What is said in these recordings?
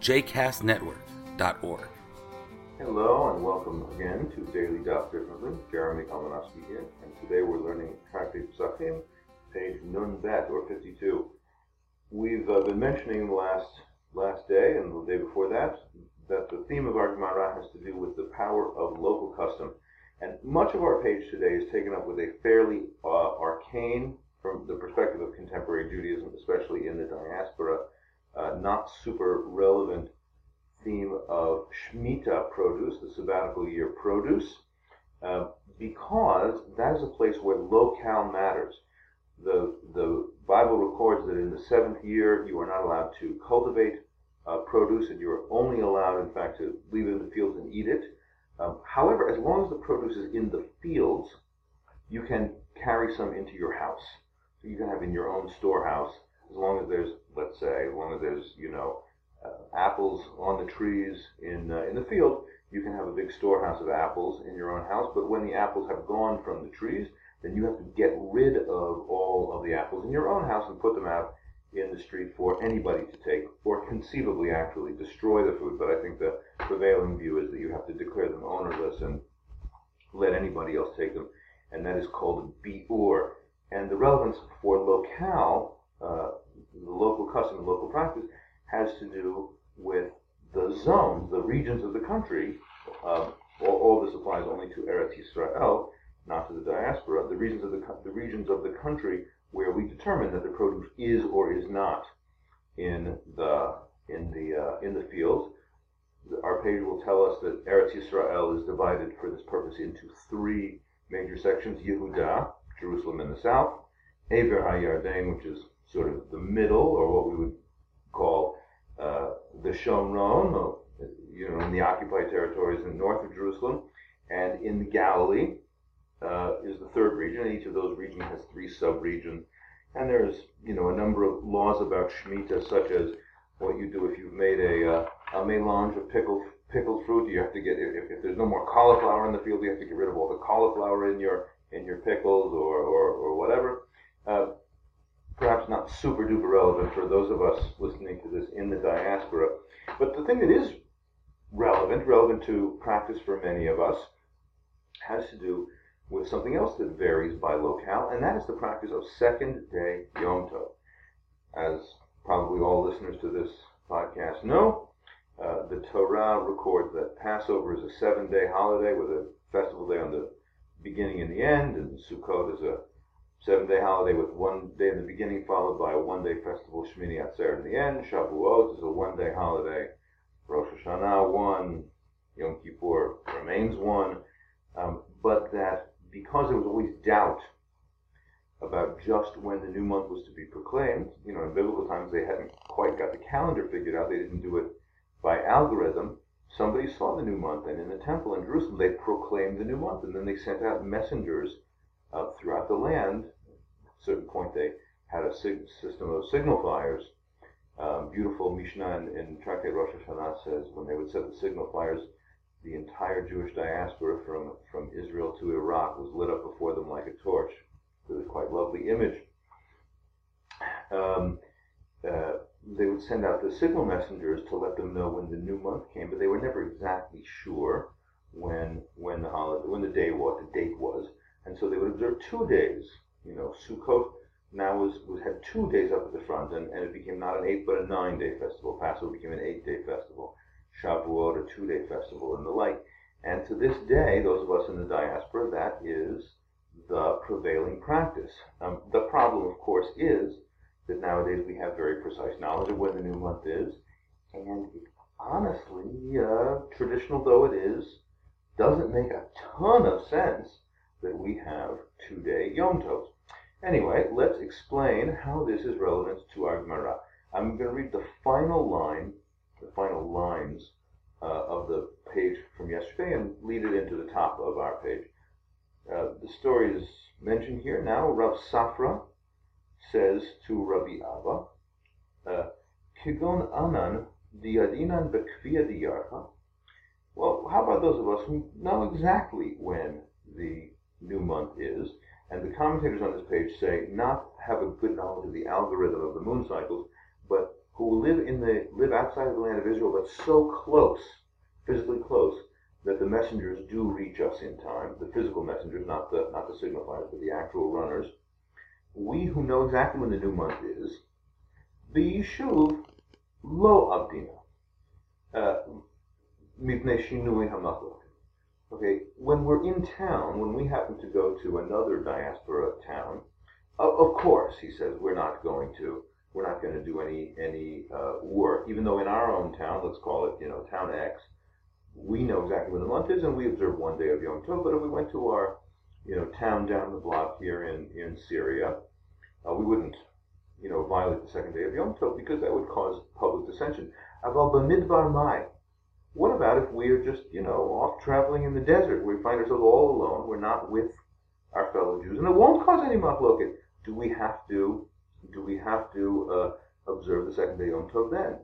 jcastnetwork.org. Hello and welcome again to Daily Daf Differently. Jeremy Kalmanofsky here, and today we're learning Tractate Pesachim, page Nun Bet or 52. We've uh, been mentioning the last last day and the day before that that the theme of our Gemara has to do with the power of local custom, and much of our page today is taken up with a fairly uh, arcane, from the perspective of contemporary Judaism, especially in the diaspora, uh, not super relevant theme of Shemitah produce, the sabbatical year produce, uh, because that is a place where locale matters. The, the Bible records that in the seventh year you are not allowed to cultivate uh, produce and you're only allowed, in fact, to leave it in the fields and eat it. Um, however, as long as the produce is in the fields, you can carry some into your house. So you can have in your own storehouse, as long as there's, let's say, as long as there's, you know, uh, apples on the trees in uh, in the field, you can have a big storehouse of apples in your own house. But when the apples have gone from the trees, then you have to get rid of all of the apples in your own house and put them out in the street for anybody to take, or conceivably actually destroy the food. But I think the prevailing view is that you have to declare them ownerless and let anybody else take them, and that is called bi'ur. And the relevance for locale, uh, the local custom and local practice, has to do with the zones, the regions of the country. Uh, all, all, this applies only to Eretz Yisrael, not to the diaspora. The regions of the the regions of the country where we determine that the produce is or is not in the in the uh, in the fields. Our page will tell us that Eretz Yisrael is divided for this purpose into three major sections: Yehuda, Jerusalem in the south; Eber HaYarden, which is sort of the middle, or what we would call uh, the Shomron, you know, in the occupied territories in north of Jerusalem, and in the Galilee uh, is the third region. And each of those regions has three sub-regions, and there's you know a number of laws about Shemitah, such as what you do if you've made a uh, a melange of pickled pickled fruit. You have to get if, if there's no more cauliflower in the field, you have to get rid of all the cauliflower in your in your pickles or or, or whatever. Uh, perhaps not super duper relevant for those of us listening to this in the diaspora. But the thing that is relevant, relevant to practice for many of us, has to do with something else that varies by locale, and that is the practice of second day Yom Tov. As probably all listeners to this podcast know, uh, the Torah records that Passover is a seven day holiday with a festival day on the beginning and the end, and Sukkot is a seven day holiday with one day in the beginning followed by a one day festival, Shmini Atzeret in the end. Shavuot is a one day holiday. Rosh Hashanah one. Yom Kippur remains one. Um, but that because there was always doubt about just when the new month was to be proclaimed, you know, in biblical times they hadn't quite got the calendar figured out. They didn't do it by algorithm. Somebody saw the new month, and in the temple in Jerusalem, they proclaimed the new month, and then they sent out messengers uh, throughout the land. At a certain point, they had a sig- system of signal fires. Um, beautiful Mishnah in, in Tractate Rosh Hashanah says when they would set the signal fires, the entire Jewish diaspora from, from Israel to Iraq was lit up before them like a torch. It was quite lovely image. Um, uh, they would send out the signal messengers to let them know when the new month came, but they were never exactly sure when when the holiday, when the day what the date was. And so they would observe two days. You know, Sukkot now was, was had two days up at the front, and, and it became not an eight but a nine day festival. Passover became an eight day festival. Shavuot a two day festival, and the like. And to this day, those of us in the diaspora, that is the prevailing practice. Um, the problem, of course, is that nowadays we have very precise knowledge of when the new month is, and it, honestly, uh, traditional though it is, doesn't make a ton of sense that we have two-day Yom Tov. Anyway, let's explain how this is relevant to our Gemara. I'm going to read the final line, the final lines of the page from yesterday, and lead it into the top of our page. Uh, the story is mentioned here now. Rav Safra says to Rabbi Abba, uh, Kigon anan diadinan bekvia diyarcha. Well, how about those of us who know exactly when the new month is? And the commentators on this page say not have a good knowledge of the algorithm of the moon cycles, but who will live in the live outside of the land of Israel, but so close, physically close, that the messengers do reach us in time. The physical messengers, not the not the signifiers, but the actual runners. We who know exactly when the new month is, the yishuv lo abdina. Uh, Okay, when we're in town, when we happen to go to another diaspora town, of course, he says, we're not going to we're not going to do any any uh, work, even though in our own town, let's call it, you know, town X, we know exactly when the month is, and we observe one day of Yom Tov. But if we went to our, you know, town down the block here in in Syria, uh, we wouldn't, you know, violate the second day of Yom Tov because that would cause public dissension. Aval b'midbar mai. What about if we are just, you know, off traveling in the desert? We find ourselves all alone. We're not with our fellow Jews, and it won't cause any machloket. Do we have to? Do we have to uh, observe the second day Yom Tov then?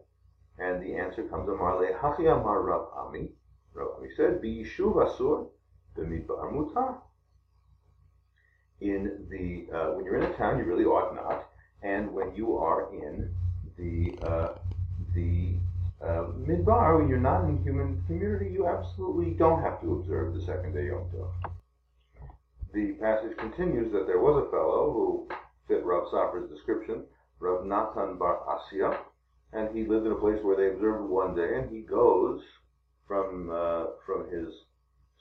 And the answer comes Amar le Hachi Amar Rav Ami. Rav Ami said, B'yishuv asur b'midbar mutar. In the uh, when you're in a town, you really ought not, and when you are in the uh, the uh, midbar, when you're not in human community, you absolutely don't have to observe the second day Yom Tov. The passage continues that there was a fellow who fit Rav Safra's description, Rav Natan Bar Asya, and he lived in a place where they observed one day, and he goes from uh, from his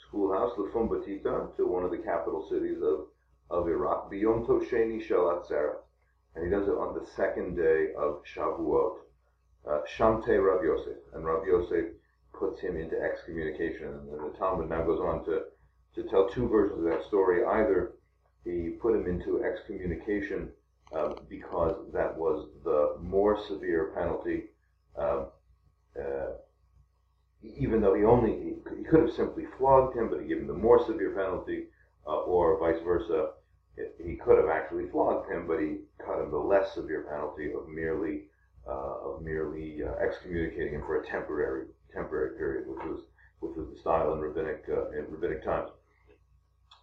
schoolhouse, Lefum Batita, to one of the capital cities of, of Iraq, Biyom Tosheni Shalat Sarah. And he does it on the second day of Shavuot. Uh, Shamte Rav Yosef. And Rav Yosef puts him into excommunication. And the Talmud now goes on to, to tell two versions of that story. Either he put him into excommunication uh, because that was the more severe penalty, uh, uh, even though he only he, could have simply flogged him, but he gave him the more severe penalty, uh, or vice versa. he could have actually flogged him, but he cut him the less severe penalty of merely of merely uh, excommunicating him for a temporary temporary period, which was which was the style in rabbinic in rabbinic times.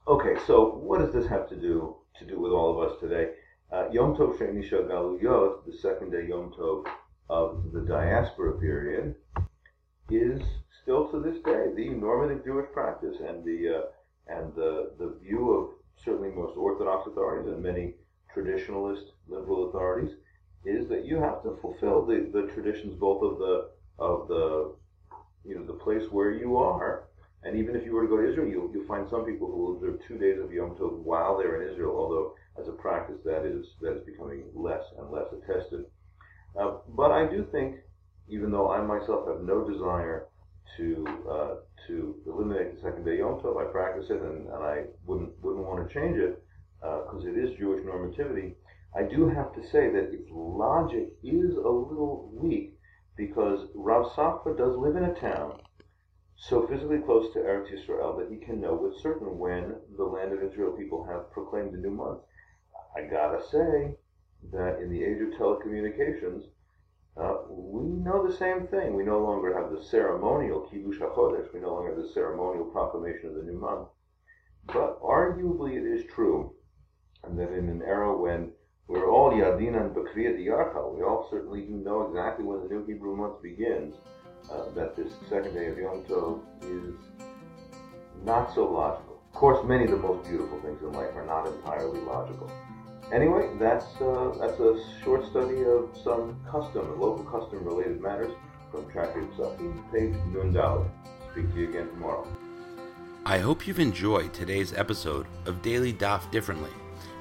Okay, so what does this have to do to do with all of us today? Uh, Yom Tov Sheni Galuyot, the second day Yom Tov of the diaspora period, is still to this day the normative Jewish practice and the uh, and the the view of certainly most Orthodox authorities and many traditionalist liberal authorities that you have to fulfill the, the traditions both of the of the you know the place where you are and even if you were to go to Israel, you'll, you'll find some people who will observe two days of Yom Tov while they're in Israel, although as a practice that is that is becoming less and less attested. Uh, but I do think, even though I myself have no desire to uh, to eliminate the second day Yom Tov, I practice it and, and I wouldn't wouldn't want to change it because uh, it is Jewish normativity. I do have to say that its logic is a little weak because Rav Safra does live in a town so physically close to Eretz Yisrael that he can know with certain when the land of Israel people have proclaimed the new month. I gotta say that in the age of telecommunications, uh, we know the same thing. We no longer have the ceremonial Kiddush HaChodesh. We no longer have the ceremonial proclamation of the new month. But arguably it is true, that in an era when we're all Yadinan Bakviyat Yarcha, we all certainly know exactly when the new Hebrew month begins uh, that this second day of Yom Tov is not so logical. Of course, many of the most beautiful things in life are not entirely logical. Anyway, that's uh, that's a short study of some custom and local custom related matters from Tractate Pesachim, page Nun Speak to you again tomorrow. I hope you've enjoyed today's episode of Daily Daf Differently,